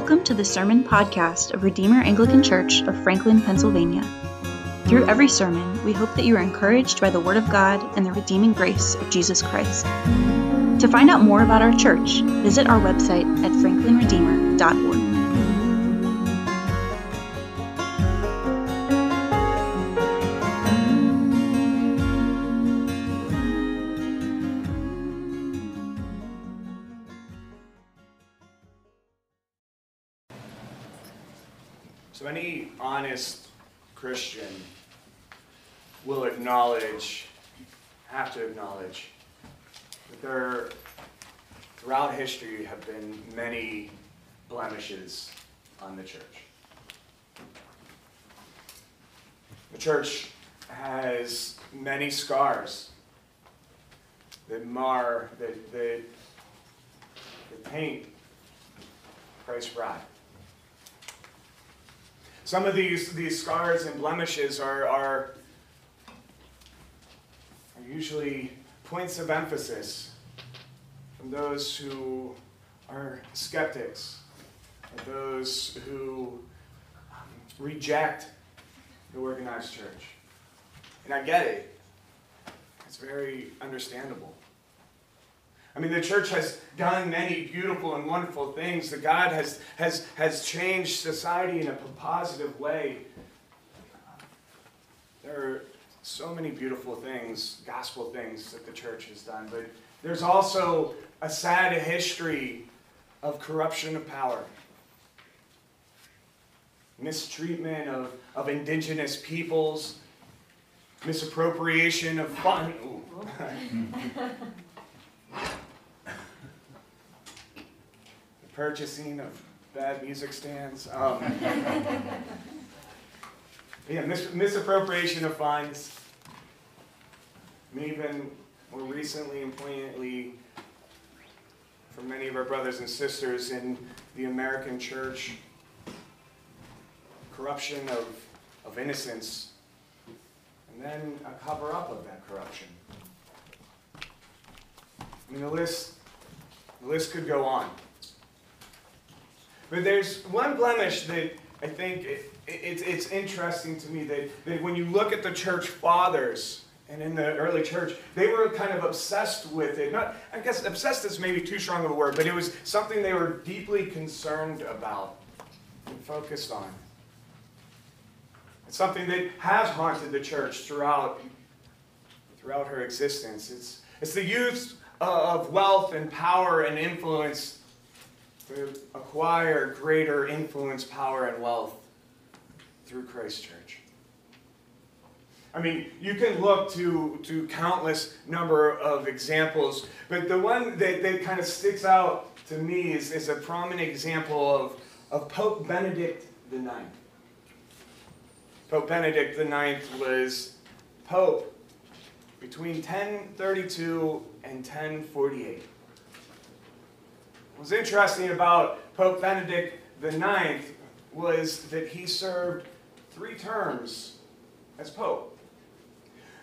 Welcome to the Sermon Podcast of Redeemer Anglican Church of Franklin, Pennsylvania. Through every sermon, we hope that you are encouraged by the Word of God and the redeeming grace of Jesus Christ. To find out more about our church, visit our website at franklinredeemer.org. acknowledge, have to acknowledge, that there, throughout history, have been many blemishes on the church. The church has many scars that mar, that, that, that paint Christ's bride. Some of these, these scars and blemishes are, are, are usually points of emphasis from those who are skeptics, those who um, reject the organized church. And I get it. It's very understandable. I mean, the church has done many beautiful and wonderful things. That God has, has, has changed society in a positive way. There are so many beautiful things, gospel things that the church has done, but there's also a sad history of corruption of power, mistreatment of, of indigenous peoples, misappropriation of fun. purchasing of bad music stands. Um, yeah, mis- misappropriation of funds. Even more recently and poignantly, for many of our brothers and sisters in the American church, corruption of, of innocence, and then a cover up of that corruption. I mean, the list, the list could go on. But there's one blemish that I think it, it, it's interesting to me that, that when you look at the church fathers and in the early church, they were kind of obsessed with it. Not, I guess obsessed is maybe too strong of a word, but it was something they were deeply concerned about and focused on. It's something that has haunted the church throughout, throughout her existence. It's, it's the use of wealth and power and influence to acquire greater influence, power, and wealth through Christ Church. I mean, you can look to, to countless number of examples, but the one that, that kind of sticks out to me is, is a prominent example of, of Pope Benedict IX. Pope Benedict IX was Pope between 1032 and 1048. What's interesting about Pope Benedict IX was that he served three terms as Pope.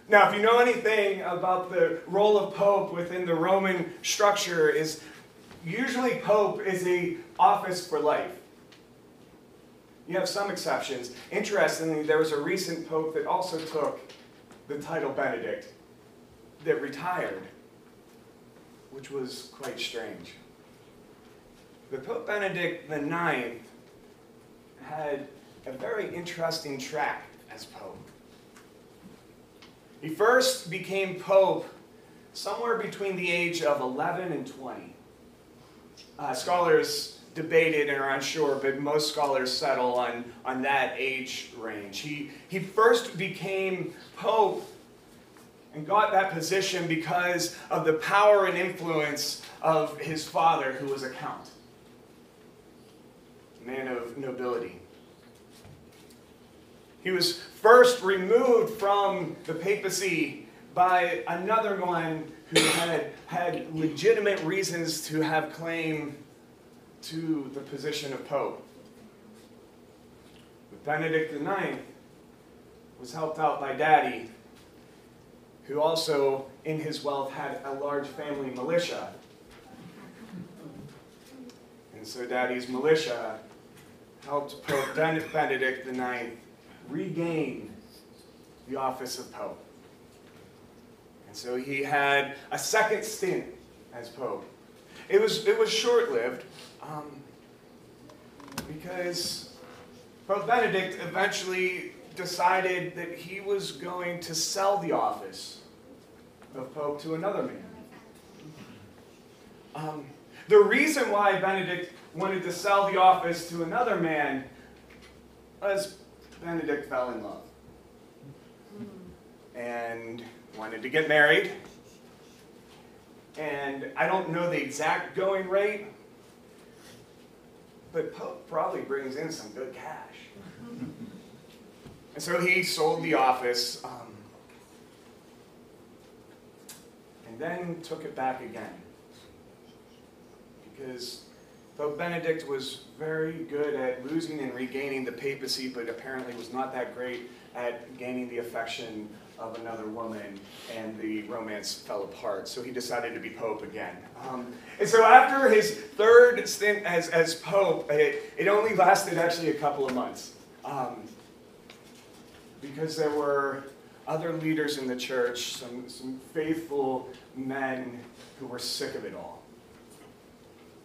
Now, if you know anything about the role of Pope within the Roman structure, is usually Pope is a office for life. You have some exceptions. Interestingly, there was a recent Pope that also took the title Benedict that retired, which was quite strange. But Pope Benedict IX a very interesting track as Pope. He first became Pope somewhere between the age of 11 and 20. Uh, scholars debated and are unsure, but most scholars settle on, on that age range. He, he first became Pope and got that position because of the power and influence of his father, who was a count man of nobility. He was first removed from the papacy by another one who had had legitimate reasons to have claim to the position of pope. But Benedict IX was helped out by daddy, who also, in his wealth, had a large family militia. And so daddy's militia helped Pope Benedict IX regain the office of Pope. And so he had a second stint as Pope. It was, it was short lived um, because Pope Benedict eventually decided that he was going to sell the office of Pope to another man. Um, the reason why Benedict wanted to sell the office to another man was Benedict fell in love and wanted to get married. And I don't know the exact going rate, but Pope probably brings in some good cash. and so he sold the office um, and then took it back again. Because Pope Benedict was very good at losing and regaining the papacy, but apparently was not that great at gaining the affection of another woman, and the romance fell apart. So he decided to be pope again. Um, and so after his third stint as, as pope, it, it only lasted actually a couple of months. Um, because there were other leaders in the church, some, some faithful men who were sick of it all,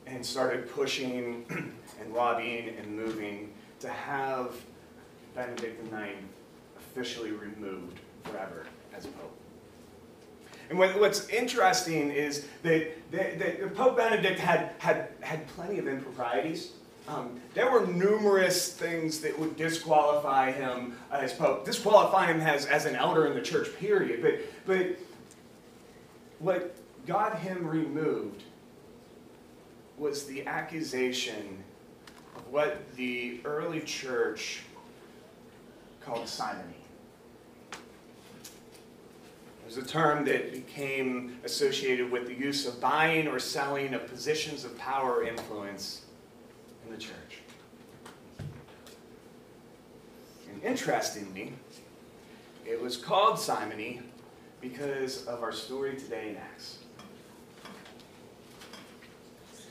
and started pushing and lobbying and moving to have Benedict IX officially removed forever as Pope. And what, what's interesting is that, that, that, Pope Benedict had, had, had plenty of improprieties. Um, there were numerous things that would disqualify him as Pope, disqualify him as, as an elder in the church, period. But, but what got him removed was the accusation of what the early church called simony It was a term that became associated with the use of buying or selling of positions of power or influence in the church. And interestingly, it was called simony because of our story today in Acts.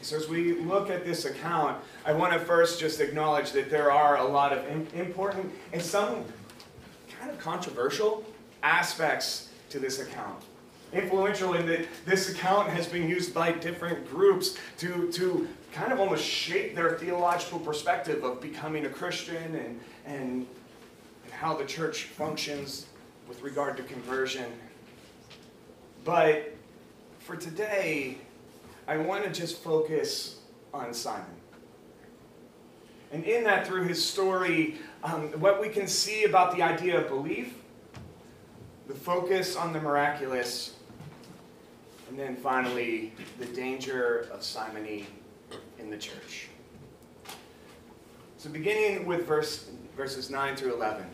So, as we look at this account, I want to first just acknowledge that there are a lot of important and some kind of controversial aspects to this account. Influential in that this account has been used by different groups to, to kind of almost shape their theological perspective of becoming a Christian and, and, and how the church functions with regard to conversion. But for today, I want to just focus on Simon. And in that, through his story, um, what we can see about the idea of belief the focus on the miraculous, and then finally, the danger of simony in the church. So, beginning with verse, verses 9 through 11,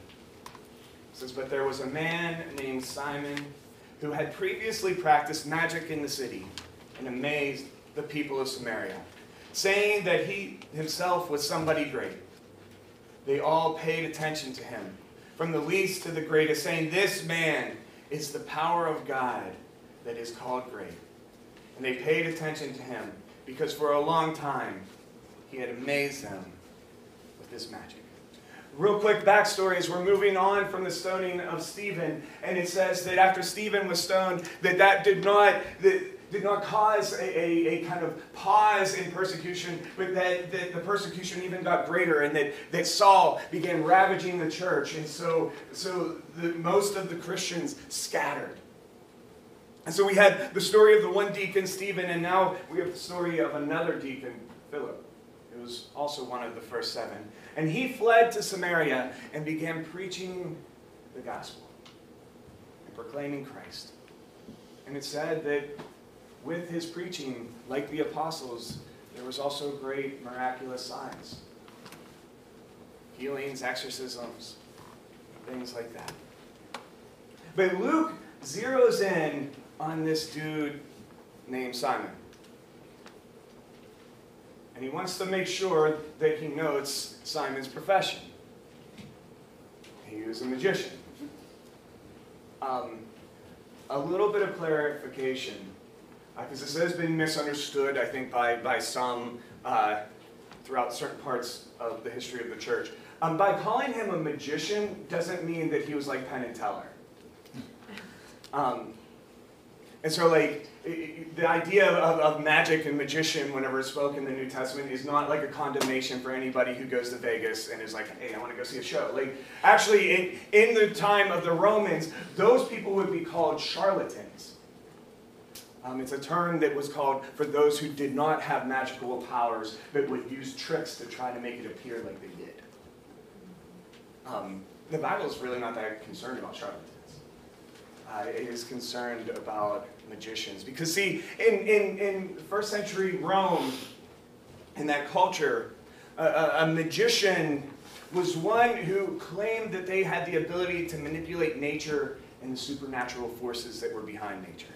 says, But there was a man named Simon who had previously practiced magic in the city and amazed the people of Samaria, saying that he himself was somebody great. They all paid attention to him from the least to the greatest, saying, This man is the power of God that is called great. And they paid attention to him because for a long time he had amazed them with this magic. Real quick backstory as we're moving on from the stoning of Stephen, and it says that after Stephen was stoned, that that did not, that did not cause a, a, a, kind of pause in persecution, but that, that the persecution even got greater, and that, that Saul began ravaging the church. And so, so the, most of the Christians scattered. And so we had the story of the one deacon, Stephen, and now we have the story of another deacon, Philip. It was also one of the first seven. And he fled to Samaria and began preaching the gospel and proclaiming Christ. And it said that with his preaching, like the apostles, there was also great miraculous signs healings, exorcisms, things like that. But Luke zeroes in on this dude named Simon. And he wants to make sure that he notes Simon's profession. He was a magician. Um, a little bit of clarification because this has been misunderstood, I think, by, by some uh, throughout certain parts of the history of the church. Um, by calling him a magician doesn't mean that he was like Penn and Teller. Um, and so, like, the idea of, of, magic and magician, whenever it's spoken in the New Testament, is not like a condemnation for anybody who goes to Vegas and is like, hey, I want to go see a show. Like, actually, in, in the time of the Romans, those people would be called charlatans. Um, it's a term that was called for those who did not have magical powers, but would use tricks to try to make it appear like they did. Um, the Bible is really not that concerned about charlatans. Uh, it is concerned about magicians. Because, see, in, in, in first century Rome, in that culture, a, a magician was one who claimed that they had the ability to manipulate nature and the supernatural forces that were behind nature.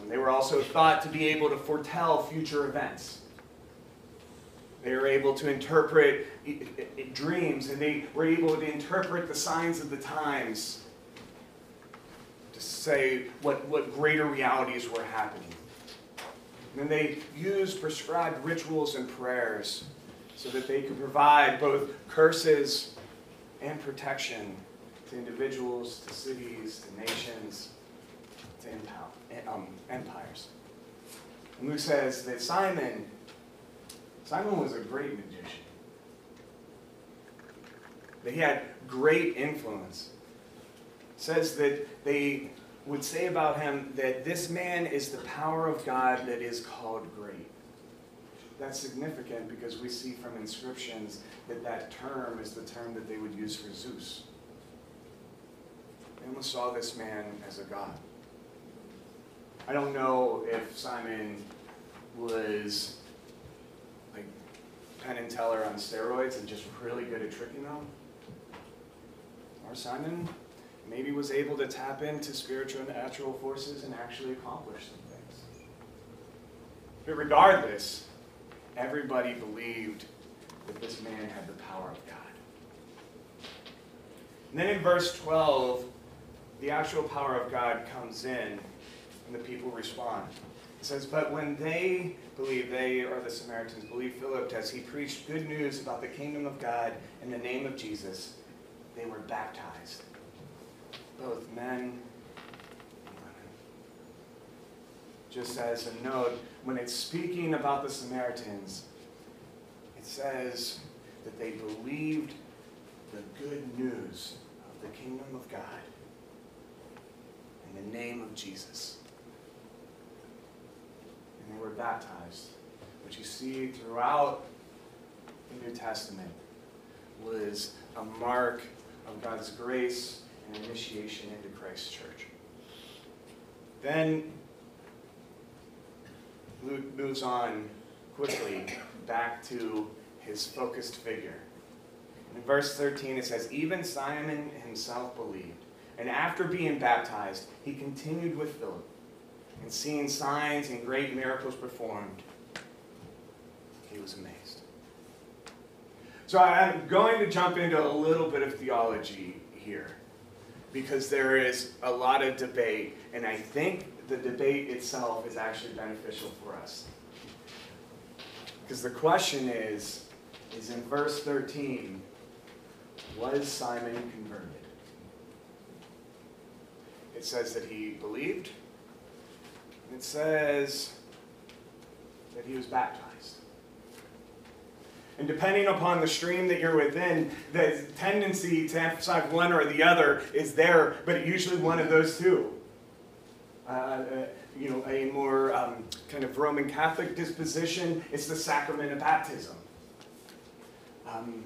Um, they were also thought to be able to foretell future events. They were able to interpret dreams, and they were able to interpret the signs of the times to say what, what greater realities were happening. And they used prescribed rituals and prayers so that they could provide both curses and protection to individuals, to cities, to nations, to um, empires. And Luke says that Simon, Simon was a great magician. That he had great influence says that they would say about him that this man is the power of God that is called great. That's significant because we see from inscriptions that that term is the term that they would use for Zeus. They almost saw this man as a god. I don't know if Simon was like Penn and Teller on steroids and just really good at tricking them. Or Simon maybe was able to tap into spiritual and natural forces and actually accomplish some things. But regardless, everybody believed that this man had the power of God. And then in verse 12, the actual power of God comes in and the people respond. It says, But when they believe, they are the Samaritans believe Philip as he preached good news about the kingdom of God in the name of Jesus, they were baptized both men and women. Just as a note, when it's speaking about the Samaritans, it says that they believed the good news of the kingdom of God in the name of Jesus. And were baptized, which you see throughout the New Testament was a mark of God's grace and initiation into Christ's church. Then Luke moves on quickly back to his focused figure. In verse 13, it says, Even Simon himself believed, and after being baptized, he continued with Philip, and seeing signs and great miracles performed, he was amazed. So I'm going to jump into a little bit of theology here because there is a lot of debate, and I think the debate itself is actually beneficial for us. Because the question is, is in verse 13, was Simon converted? It says that he believed. It says that he was baptized. And depending upon the stream that you're within, the tendency to emphasize one or the other is there, but usually one of those two. Uh, uh, you know, a more um, kind of Roman Catholic disposition is the sacrament of baptism. Um,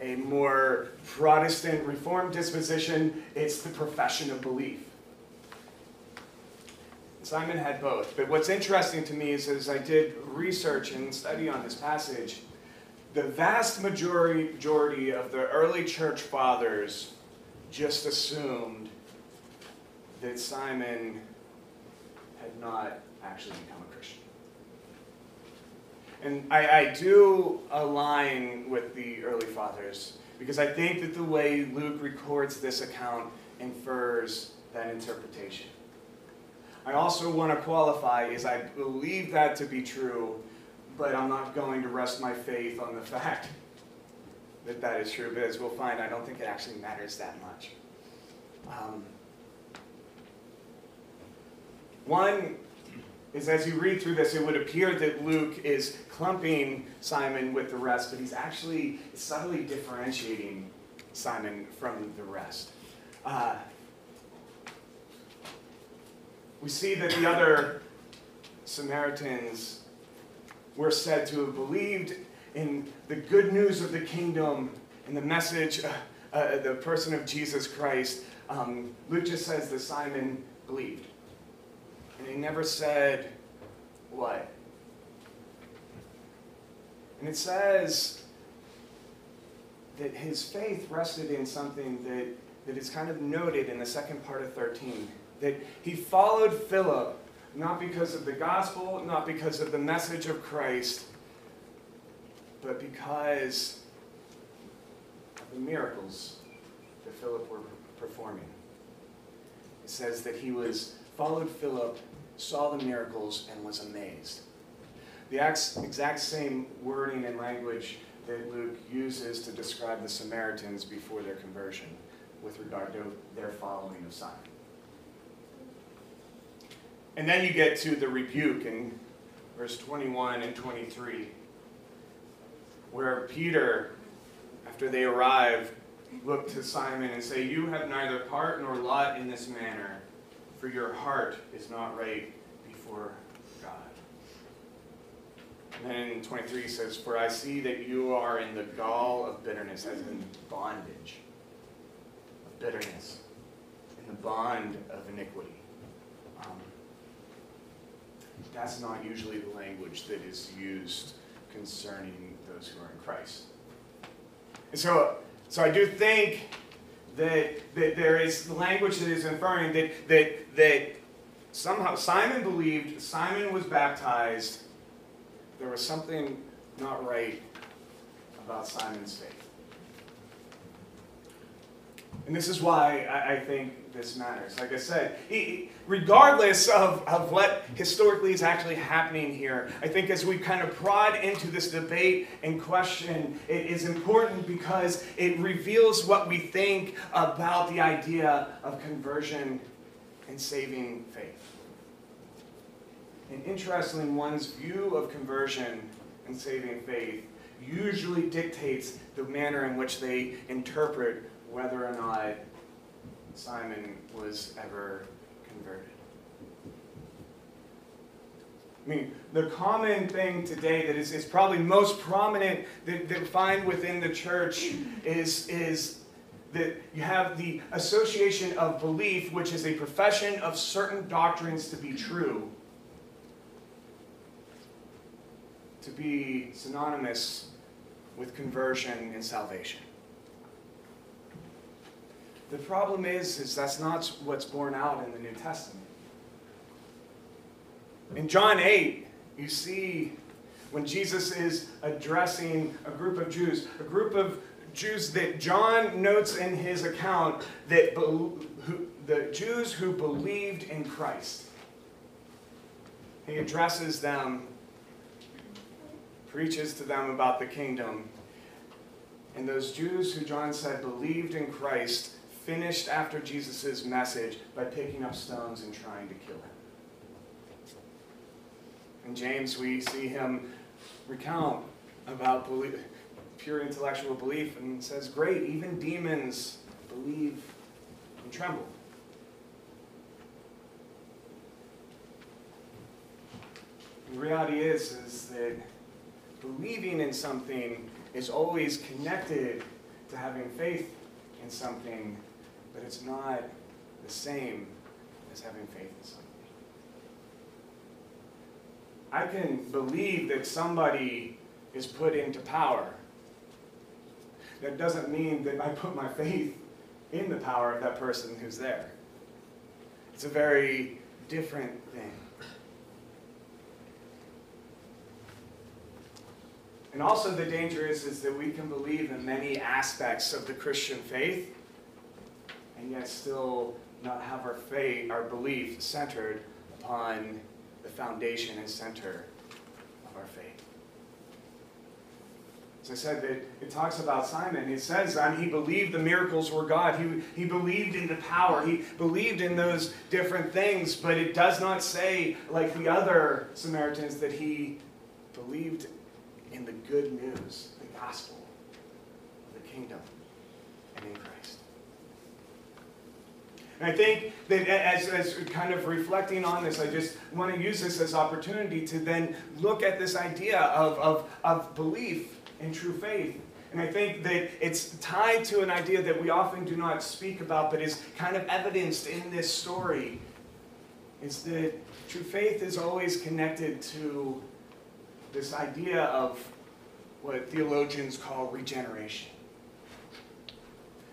a more Protestant Reformed disposition, it's the profession of belief. Simon had both. But what's interesting to me is as I did research and study on this passage, the vast majority of the early church fathers just assumed that Simon had not actually become a Christian. And I, I, do align with the early fathers because I think that the way Luke records this account infers that interpretation. I also want to qualify is I believe that to be true but I'm not going to rest my faith on the fact that that is true. But as we'll find, I don't think it actually matters that much. Um, one is as you read through this, it would appear that Luke is clumping Simon with the rest, but he's actually subtly differentiating Simon from the rest. Uh, we see that the other Samaritans were said to have believed in the good news of the kingdom and the message, uh, uh, the person of Jesus Christ. Um, Luke just says that Simon believed. And he never said what. And it says that his faith rested in something that, that is kind of noted in the second part of 13. That he followed Philip not because of the gospel, not because of the message of Christ, but because of the miracles that Philip were performing. It says that he was followed Philip, saw the miracles, and was amazed. The exact same wording and language that Luke uses to describe the Samaritans before their conversion with regard to their following of Simon. And then you get to the rebuke in verse 21 and 23, where Peter, after they arrive, look to Simon and say, You have neither part nor lot in this manner, for your heart is not right before God. And then in 23 he says, For I see that you are in the gall of bitterness, as in bondage of bitterness, in the bond of iniquity. Um, that's not usually the language that is used concerning those who are in Christ. And so, so I do think that, that there is language that is inferring that, that, that somehow Simon believed, Simon was baptized, there was something not right about Simon's faith. And this is why I, I think this matters. Like I said, he, regardless of, of what historically is actually happening here, I think as we kind of prod into this debate and question, it is important because it reveals what we think about the idea of conversion and saving faith. And interestingly, one's view of conversion and saving faith usually dictates the manner in which they interpret whether or not Simon was ever converted. I mean, the common thing today that is, is probably most prominent that, that we find within the church is, is that you have the association of belief, which is a profession of certain doctrines to be true, to be synonymous with conversion and salvation. The problem is, is that's not what's borne out in the New Testament. In John 8, you see when Jesus is addressing a group of Jews, a group of Jews that John notes in his account that who, the Jews who believed in Christ. He addresses them, preaches to them about the kingdom. And those Jews who John said believed in Christ finished after Jesus' message by picking up stones and trying to kill him. In James, we see him recount about belief, pure intellectual belief and says, Great, even demons believe and tremble. The reality is, is that believing in something is always connected to having faith in something but it's not the same as having faith in somebody. I can believe that somebody is put into power. That doesn't mean that I put my faith in the power of that person who's there. It's a very different thing. And also the danger is, is that we can believe in many aspects of the Christian faith and yet still not have our faith, our belief centered upon the foundation and center of our faith. As I said, it, it talks about Simon. It says um, he believed the miracles were God. He, he believed in the power. He believed in those different things, but it does not say, like the other Samaritans, that he believed in the good news, the gospel, the kingdom, and in Christ. And I think that as, as kind of reflecting on this, I just want to use this as opportunity to then look at this idea of, of, of belief and true faith. And I think that it's tied to an idea that we often do not speak about, but is kind of evidenced in this story. Is that true faith is always connected to this idea of what theologians call regeneration.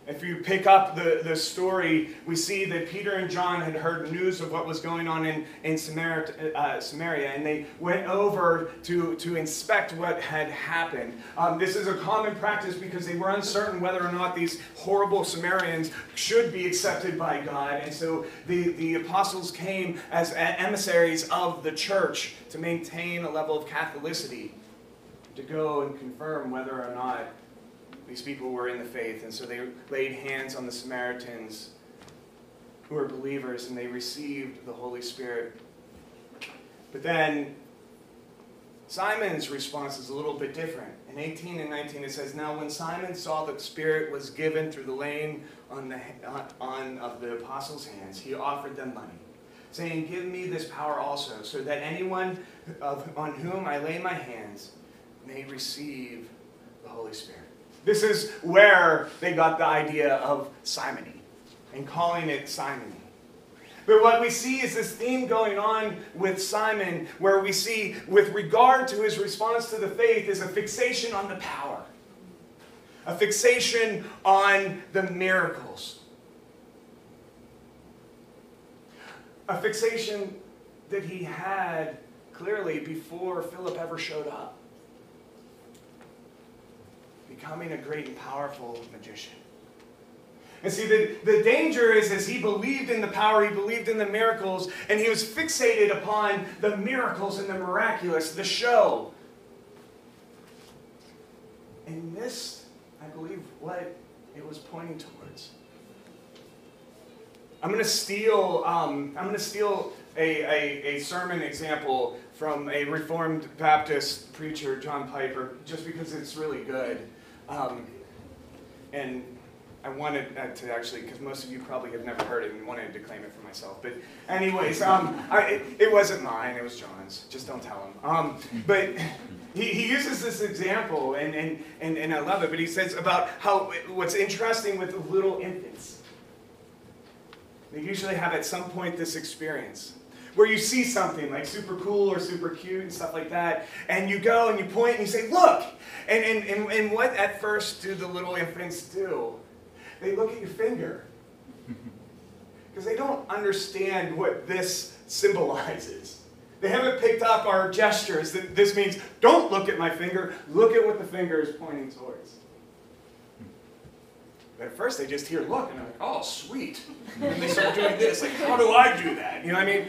If you pick up the, the story, we see that Peter and John had heard news of what was going on in, in Samaria, uh, Samaria, and they went over to, to inspect what had happened. Um, this is a common practice because they were uncertain whether or not these horrible Samaritans should be accepted by God. And so the, the apostles came as emissaries of the church to maintain a level of Catholicity, to go and confirm whether or not these people were in the faith, and so they laid hands on the Samaritans who were believers, and they received the Holy Spirit. But then Simon's response is a little bit different. In 18 and 19, it says, Now when Simon saw that the Spirit was given through the laying on, the, on of the apostles' hands, he offered them money, saying, Give me this power also, so that anyone of, on whom I lay my hands may receive the Holy Spirit. This is where they got the idea of simony and calling it simony. But what we see is this theme going on with Simon, where we see, with regard to his response to the faith, is a fixation on the power, a fixation on the miracles, a fixation that he had clearly before Philip ever showed up becoming a great and powerful magician. And see, the, the danger is as he believed in the power, he believed in the miracles, and he was fixated upon the miracles and the miraculous, the show. And missed, I believe, what it was pointing towards. I'm going to steal, um, I'm going to steal a, a, a sermon example from a Reformed Baptist preacher, John Piper, just because it's really good. Um, and I wanted uh, to actually, because most of you probably have never heard it and wanted to claim it for myself. But anyways, um, I, it, it, wasn't mine, it was John's. Just don't tell him. Um, but he, he uses this example, and, and, and, and I love it, but he says about how what's interesting with little infants. They usually have at some point this experience where you see something like super cool or super cute and stuff like that, and you go and you point and you say, look! And, and, and, and what at first do the little infants do? They look at your finger. Because they don't understand what this symbolizes. They haven't picked up our gestures that this means don't look at my finger, look at what the finger is pointing towards. At first they just hear look and they're like, oh, sweet. And they start doing this. Like, how do I do that? You know what I mean?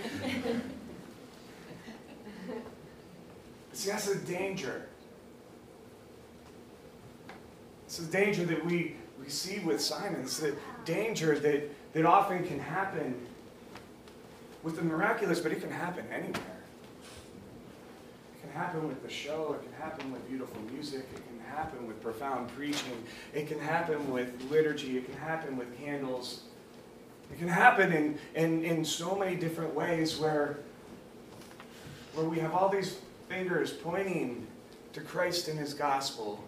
See, that's the danger. It's the danger that we, we see with Simon. It's the danger that, that often can happen with the miraculous, but it can happen anywhere. It can happen with the show, it can happen with beautiful music, it can happen with profound preaching. It can happen with liturgy. It can happen with candles. It can happen in, in, in so many different ways where, where we have all these fingers pointing to Christ and His gospel,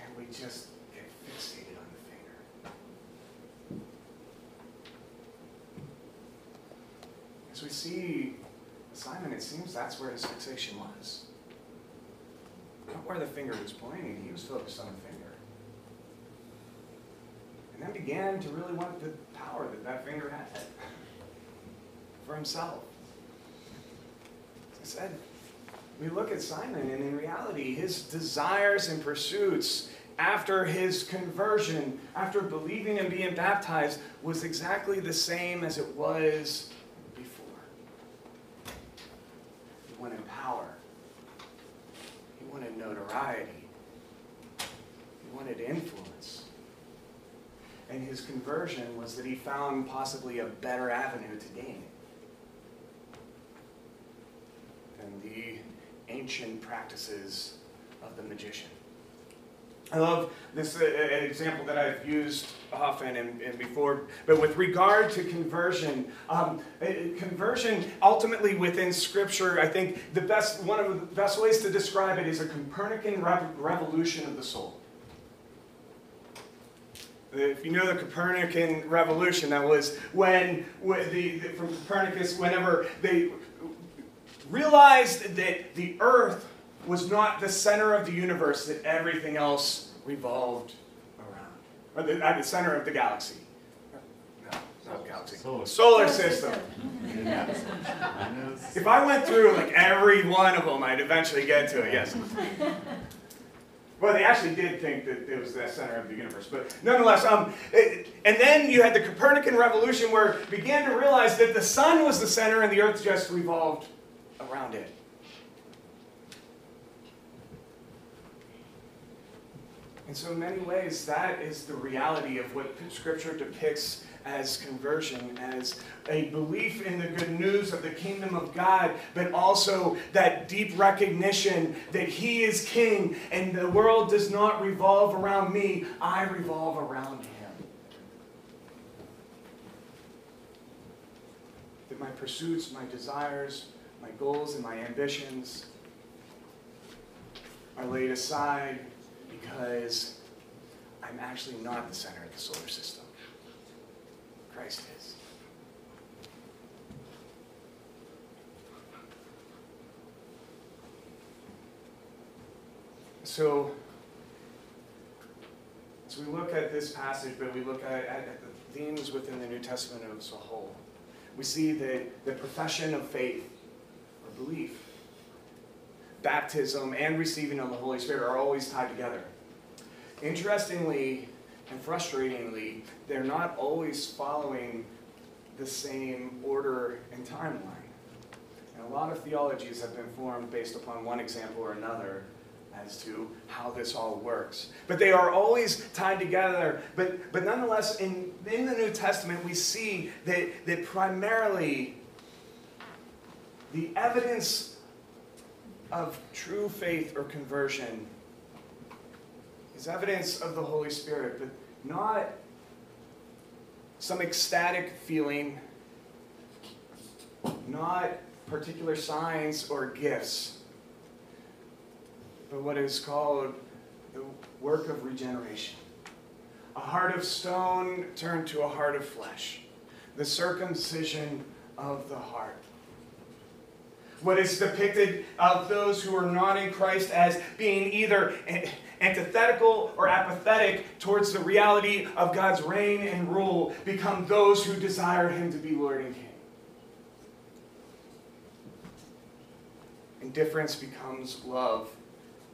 and we just get fixated on the finger. As we see Simon, it seems that's where his fixation was. Not where the finger was pointing, he was focused on the finger. And then began to really want the power that that finger had for himself. As I said, we look at Simon, and in reality, his desires and pursuits after his conversion, after believing and being baptized, was exactly the same as it was before. He wanted power. Notoriety. He wanted influence. And his conversion was that he found possibly a better avenue to gain it than the ancient practices of the magician. I love this uh, an example that I've used often and, and, before, but with regard to conversion, um, uh, conversion ultimately within Scripture, I think the best one of the best ways to describe it is a Copernican revolution of the soul. If you know the Copernican revolution, that was when, when the, the, from Copernicus, whenever they realized that the Earth was not the center of the universe, that everything else revolved around. Or the, at the center of the galaxy. No, not galaxy. Solar, Solar system. if I went through like every one of them, I'd eventually get to it, yes. Well, they actually did think that it was the center of the universe, but nonetheless, um, it, and then you had the Copernican revolution where began to realize that the sun was the center and the earth just revolved around it. And so, in many ways, that is the reality of what Scripture depicts as conversion, as a belief in the good news of the kingdom of God, but also that deep recognition that He is King and the world does not revolve around me, I revolve around Him. That my pursuits, my desires, my goals, and my ambitions are laid aside because I'm actually not the center of the solar system. Christ is. So, as we look at this passage, but we look at, at, the themes within the New Testament as a whole, we see that the profession of faith or belief, baptism, and receiving of the Holy Spirit are always tied together. Interestingly and frustratingly, they're not always following the same order and timeline. And a lot of theologies have been formed based upon one example or another as to how this all works. But they are always tied together. But, but nonetheless, in, in the New Testament, we see that, that primarily the evidence of true faith or conversion is evidence of the Holy Spirit, but not some ecstatic feeling, not particular signs or gifts, but what is called the work of regeneration. A heart of stone turned to a heart of flesh, the circumcision of the heart what is depicted of those who are not in Christ as being either antithetical or apathetic towards the reality of God's reign and rule become those who desire Him to be Lord and King. Indifference becomes love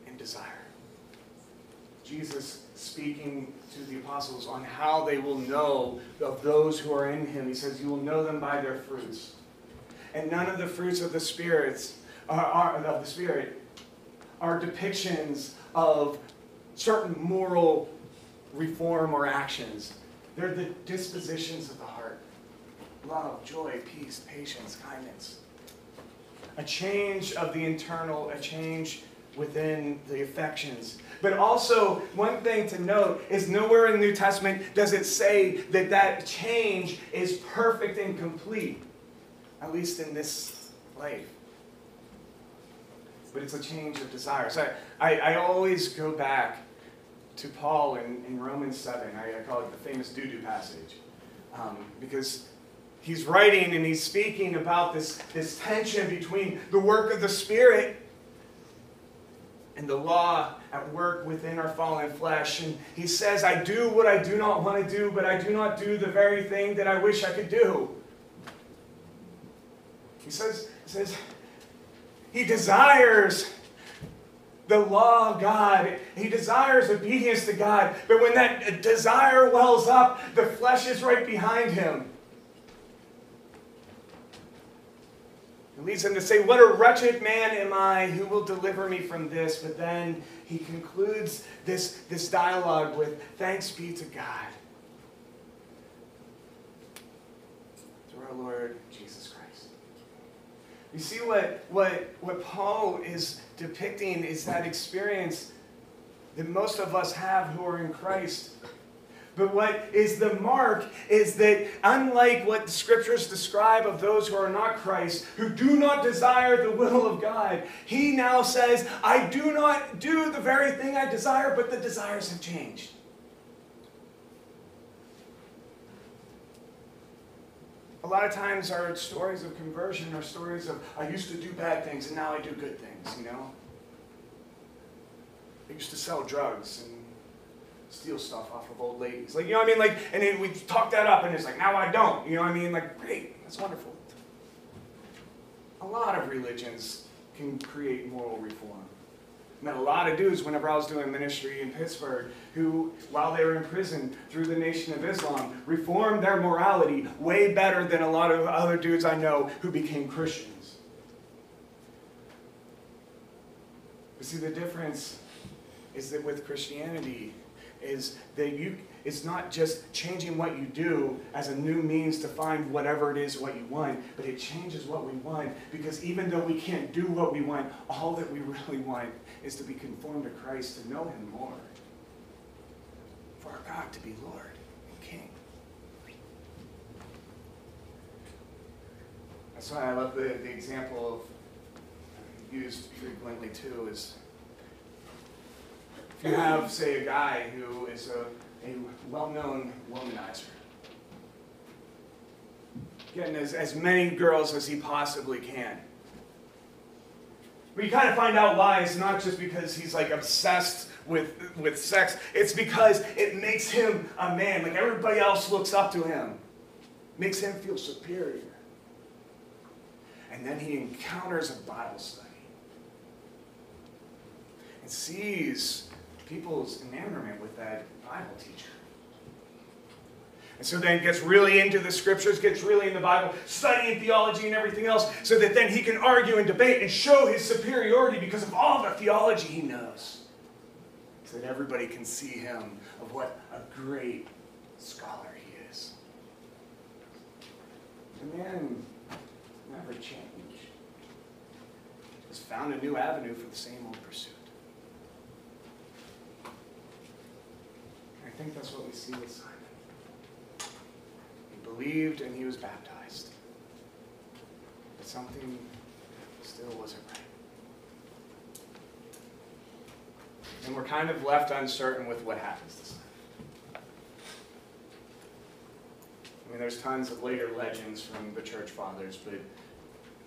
and desire. Jesus speaking to the apostles on how they will know of those who are in Him. He says, You will know them by their fruits and none of the fruits of the spirits are, are, of the spirit are depictions of certain moral reform or actions. They're the dispositions of the heart. Love, joy, peace, patience, kindness. A change of the internal, a change within the affections. But also, one thing to note is nowhere in the New Testament does it say that that change is perfect and complete at least in this life. But it's a change of desire. So I, I, I always go back to Paul in, in Romans 7. I, I call it the famous doo-doo passage. Um, because he's writing and he's speaking about this, this tension between the work of the Spirit and the law at work within our fallen flesh. And he says, I do what I do not want to do, but I do not do the very thing that I wish I could do. He says, he says, he desires the law of God. He desires obedience to God. But when that desire wells up, the flesh is right behind him. It leads him to say, What a wretched man am I, who will deliver me from this? But then he concludes this, this dialogue with, Thanks be to God. Through our Lord. You see what, what, what Paul is depicting is that experience that most of us have who are in Christ but what is the mark is that, unlike what the scriptures describe of those who are not Christ, who do not desire the will of God, he now says, I do not do the very thing I desire, but the desires have changed. A lot of times, our stories of conversion are stories of, I used to do bad things and now I do good things, you know? I used to sell drugs and steal stuff off of old ladies. Like, you know what I mean? Like, and then we talk that up, and it's like, now I don't. You know what I mean? Like, great, that's wonderful. A lot of religions can create moral reform. Met a lot of dudes whenever I was doing ministry in Pittsburgh who, while they were in prison through the Nation of Islam, reformed their morality way better than a lot of other dudes I know who became Christians. But see, the difference is that with Christianity, is that you it's not just changing what you do as a new means to find whatever it is what you want, but it changes what we want because even though we can't do what we want, all that we really want is to be conformed to Christ, to know him more. For our God to be Lord and King. That's why I love the, the example of uh, used frequently too is if you have, say, a guy who is a, a well-known womanizer, getting as, as many girls as he possibly can. We kind of find out why. It's not just because he's like obsessed with, with sex. It's because it makes him a man. Like everybody else looks up to him. Makes him feel superior. And then he encounters a Bible study. And sees people's enamorment with that Bible teacher. And so then gets really into the scriptures, gets really in the Bible, studying theology and everything else, so that then he can argue and debate and show his superiority because of all the theology he knows. So that everybody can see him of what a great scholar he is. The man never changed. Has found a new avenue for the same old pursuit. Think that's what we see with Simon. He believed and he was baptized. But something still wasn't right. And we're kind of left uncertain with what happens to Simon. I mean, there's tons of later legends from the church fathers, but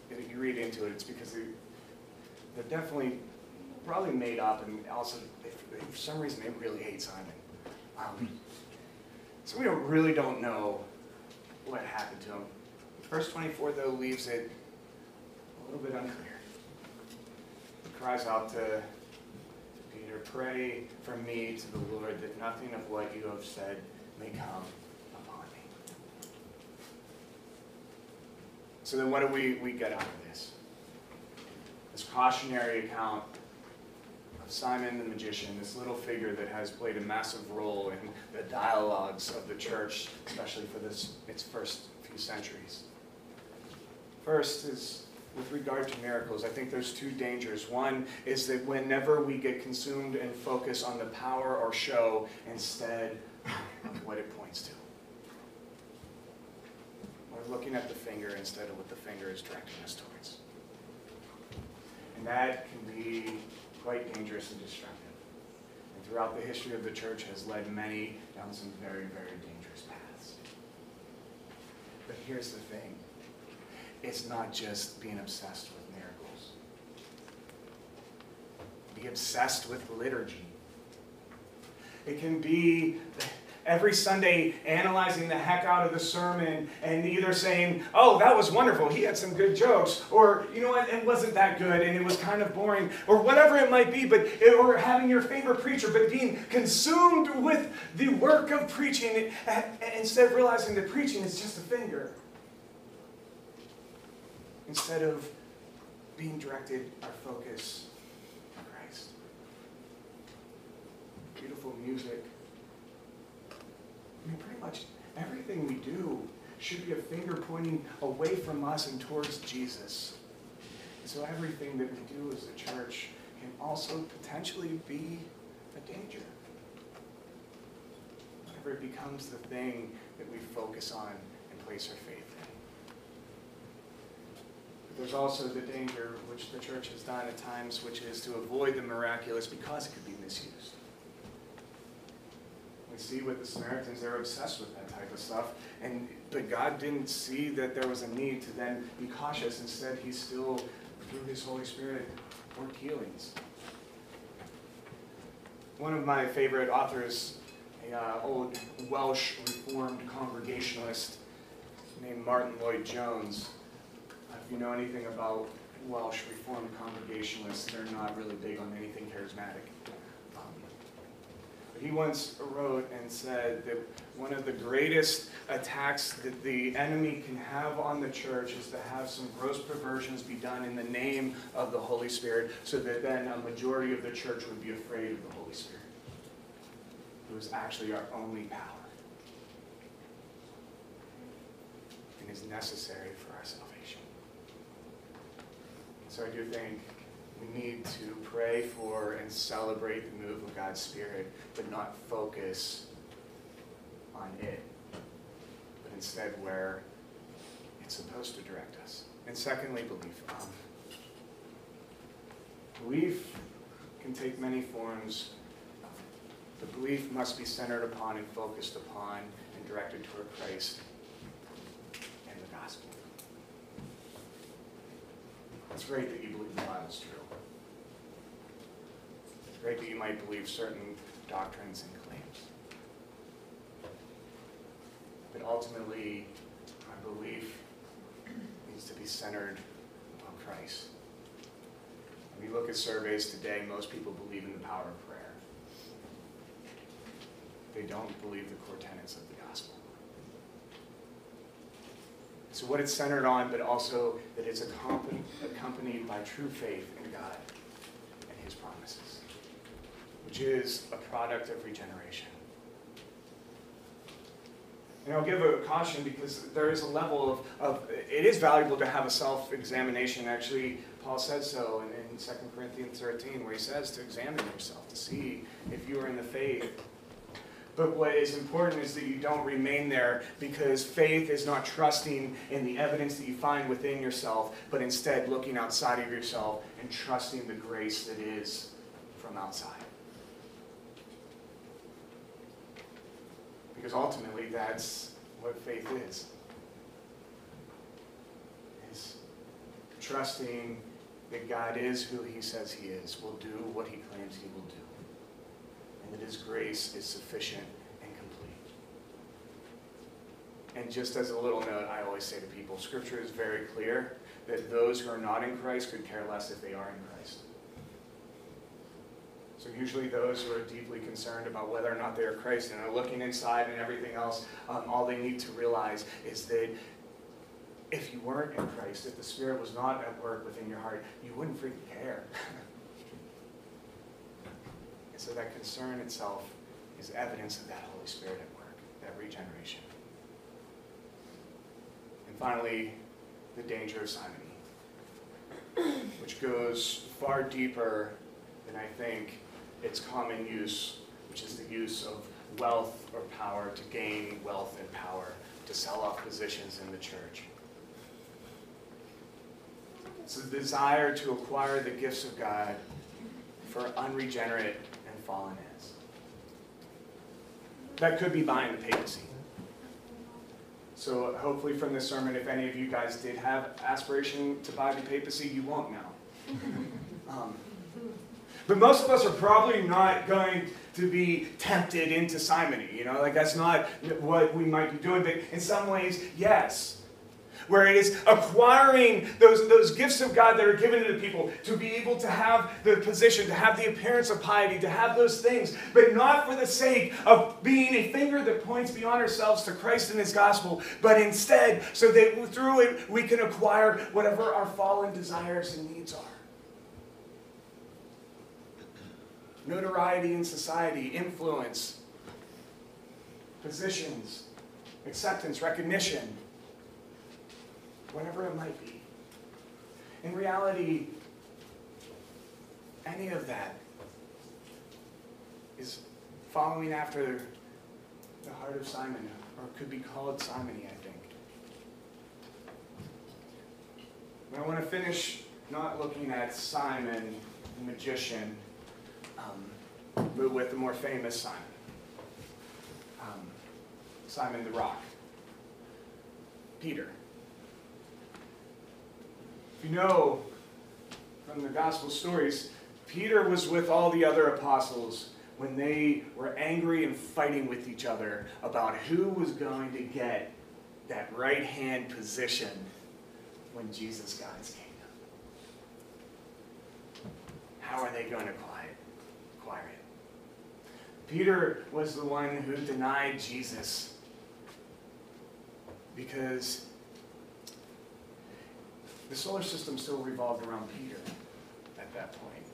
if you read into it, it's because they, they're definitely probably made up, and also, for some reason, they really hate Simon. Um, so we don't, really don't know what happened to him. Verse 24, though, leaves it a little bit unclear. He cries out to Peter, Pray for me to the Lord that nothing of what you have said may come upon me. So then what do we, we get out of this? This cautionary account Simon the magician, this little figure that has played a massive role in the dialogues of the church, especially for this, its first few centuries. First is with regard to miracles, I think there's two dangers. One is that whenever we get consumed and focus on the power or show instead of what it points to. We're looking at the finger instead of what the finger is directing us towards. And that can be quite dangerous and destructive. And throughout the history of the church has led many down some very, very dangerous paths. But here's the thing. It's not just being obsessed with miracles. Be obsessed with liturgy. It can be every Sunday analyzing the heck out of the sermon and either saying, oh, that was wonderful, he had some good jokes, or, you know what, it wasn't that good and it was kind of boring, or whatever it might be, but or having your favorite preacher, but being consumed with the work of preaching instead of realizing that preaching is just a finger. Instead of being directed our focus Christ. Beautiful music. I mean, pretty much everything we do should be a finger pointing away from us and towards Jesus. And so everything that we do as a church can also potentially be a danger. Whenever it becomes the thing that we focus on and place our faith in. But there's also the danger, which the church has done at times, which is to avoid the miraculous because it could be misused. See with the Samaritans, they're obsessed with that type of stuff. And but God didn't see that there was a need to then be cautious. Instead, he still, through his Holy Spirit, worked healings. One of my favorite authors, a uh, old Welsh Reformed Congregationalist named Martyn Lloyd-Jones. If you know anything about Welsh Reformed Congregationalists, they're not really big on anything charismatic. He once wrote and said that one of the greatest attacks that the enemy can have on the church is to have some gross perversions be done in the name of the Holy Spirit, so that then a majority of the church would be afraid of the Holy Spirit, who is actually our only power and is necessary for our salvation. So I do think we need to pray for and celebrate the move of God's Spirit, but not focus on it, but instead where it's supposed to direct us. And secondly, belief. Um, belief can take many forms. The belief must be centered upon and focused upon and directed toward Christ and the gospel. It's great that you believe the Bible's true great that you might believe certain doctrines and claims. But ultimately, our belief needs to be centered on Christ. When we look at surveys today, most people believe in the power of prayer. They don't believe the core tenets of the gospel. So what it's centered on, but also that it's accompanied by true faith in God is a product of regeneration. And I'll give a caution because there is a level of, of it is valuable to have a self-examination. Actually, Paul says so in, in 2 Corinthians 13, where he says to examine yourself, to see if you are in the faith. But what is important is that you don't remain there because faith is not trusting in the evidence that you find within yourself, but instead looking outside of yourself and trusting the grace that is from outside. Because ultimately, that's what faith is. Is trusting that God is who he says he is, will do what he claims he will do. And that his grace is sufficient and complete. And just as a little note, I always say to people, Scripture is very clear that those who are not in Christ could care less if they are in Christ. So usually those who are deeply concerned about whether or not they are Christ and are looking inside and everything else, um, all they need to realize is that if you weren't in Christ, if the Spirit was not at work within your heart, you wouldn't freaking care. and so that concern itself is evidence of that Holy Spirit at work, that regeneration. And finally, the danger of simony, which goes far deeper than I think its common use, which is the use of wealth or power to gain wealth and power, to sell off positions in the church. It's a desire to acquire the gifts of God for unregenerate and fallen ends. That could be buying the papacy. So hopefully from this sermon, if any of you guys did have aspiration to buy the papacy, you won't now. Um, but most of us are probably not going to be tempted into simony. You know, like that's not what we might be doing. But in some ways, yes. where it is acquiring those, those gifts of God that are given to the people to be able to have the position, to have the appearance of piety, to have those things, but not for the sake of being a finger that points beyond ourselves to Christ and His gospel, but instead so that through it we can acquire whatever our fallen desires and needs are. Notoriety in society, influence, positions, acceptance, recognition whatever it might be. In reality, any of that is following after the heart of Simon, or could be called simony, I think. I want to finish not looking at Simon, the magician, um, but with the more famous Simon. Um, Simon the Rock. Peter. If you know from the gospel stories, Peter was with all the other apostles when they were angry and fighting with each other about who was going to get that right hand position when Jesus got his kingdom. How are they going to acquire it? Peter was the one who denied Jesus because the solar system still revolved around Peter at that point.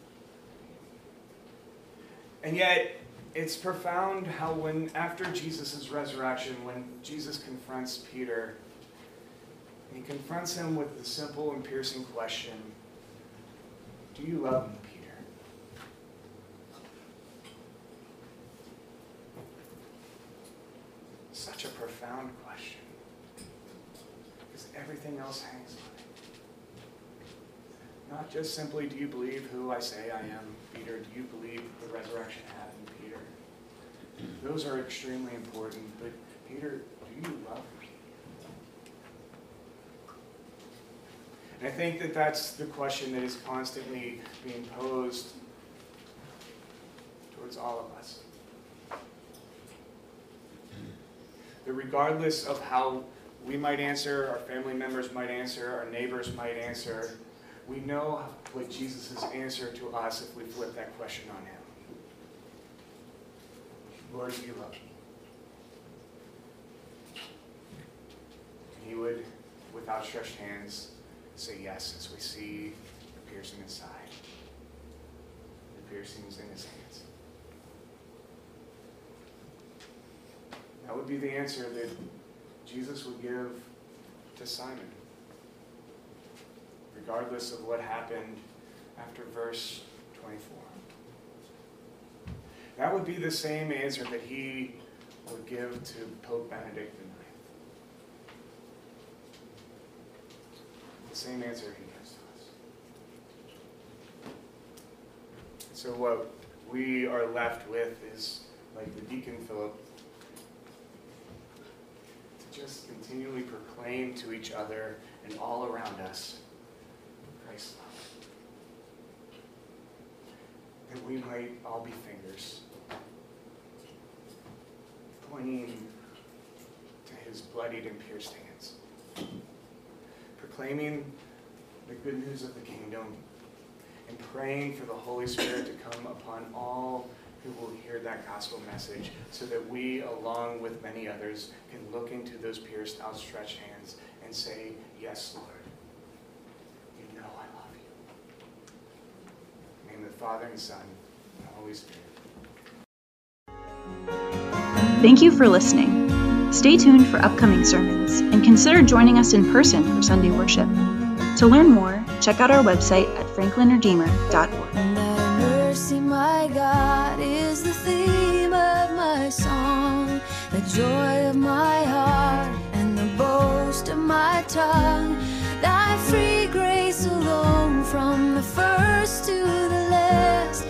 And yet, it's profound how when after Jesus' resurrection, when Jesus confronts Peter, he confronts him with the simple and piercing question, Do you love me, Peter? Such a profound question. Because everything else hangs on it. not just simply, do you believe who I say I am, Peter? Do you believe the resurrection happened, Peter? Those are extremely important, but Peter, do you love me? And I think that that's the question that is constantly being posed towards all of us. That regardless of how we might answer, our family members might answer, our neighbors might answer, we know what Jesus' answer to us if we flip that question on him. Lord, do you love me? And he would, with outstretched hands, say yes as we see the piercing inside, the piercings in his hands. That would be the answer that Jesus would give to Simon regardless of what happened after verse 24. That would be the same answer that he would give to Pope Benedict IX. The same answer he gives to us. So what we are left with is, like the deacon Philip, continually proclaim to each other and all around us Christ's love. That we might all be fingers pointing to his bloodied and pierced hands, proclaiming the good news of the kingdom, and praying for the Holy Spirit to come upon all who will hear that gospel message so that we, along with many others, can look into those pierced, outstretched hands and say, Yes, Lord. You know I love you. In the name of the Father and Son and Holy Spirit. Thank you for listening. Stay tuned for upcoming sermons and consider joining us in person for Sunday worship. To learn more, check out our website at franklinredeemer.org theme of my song, the joy of my heart, and the boast of my tongue. Thy free grace alone, from the first to the last.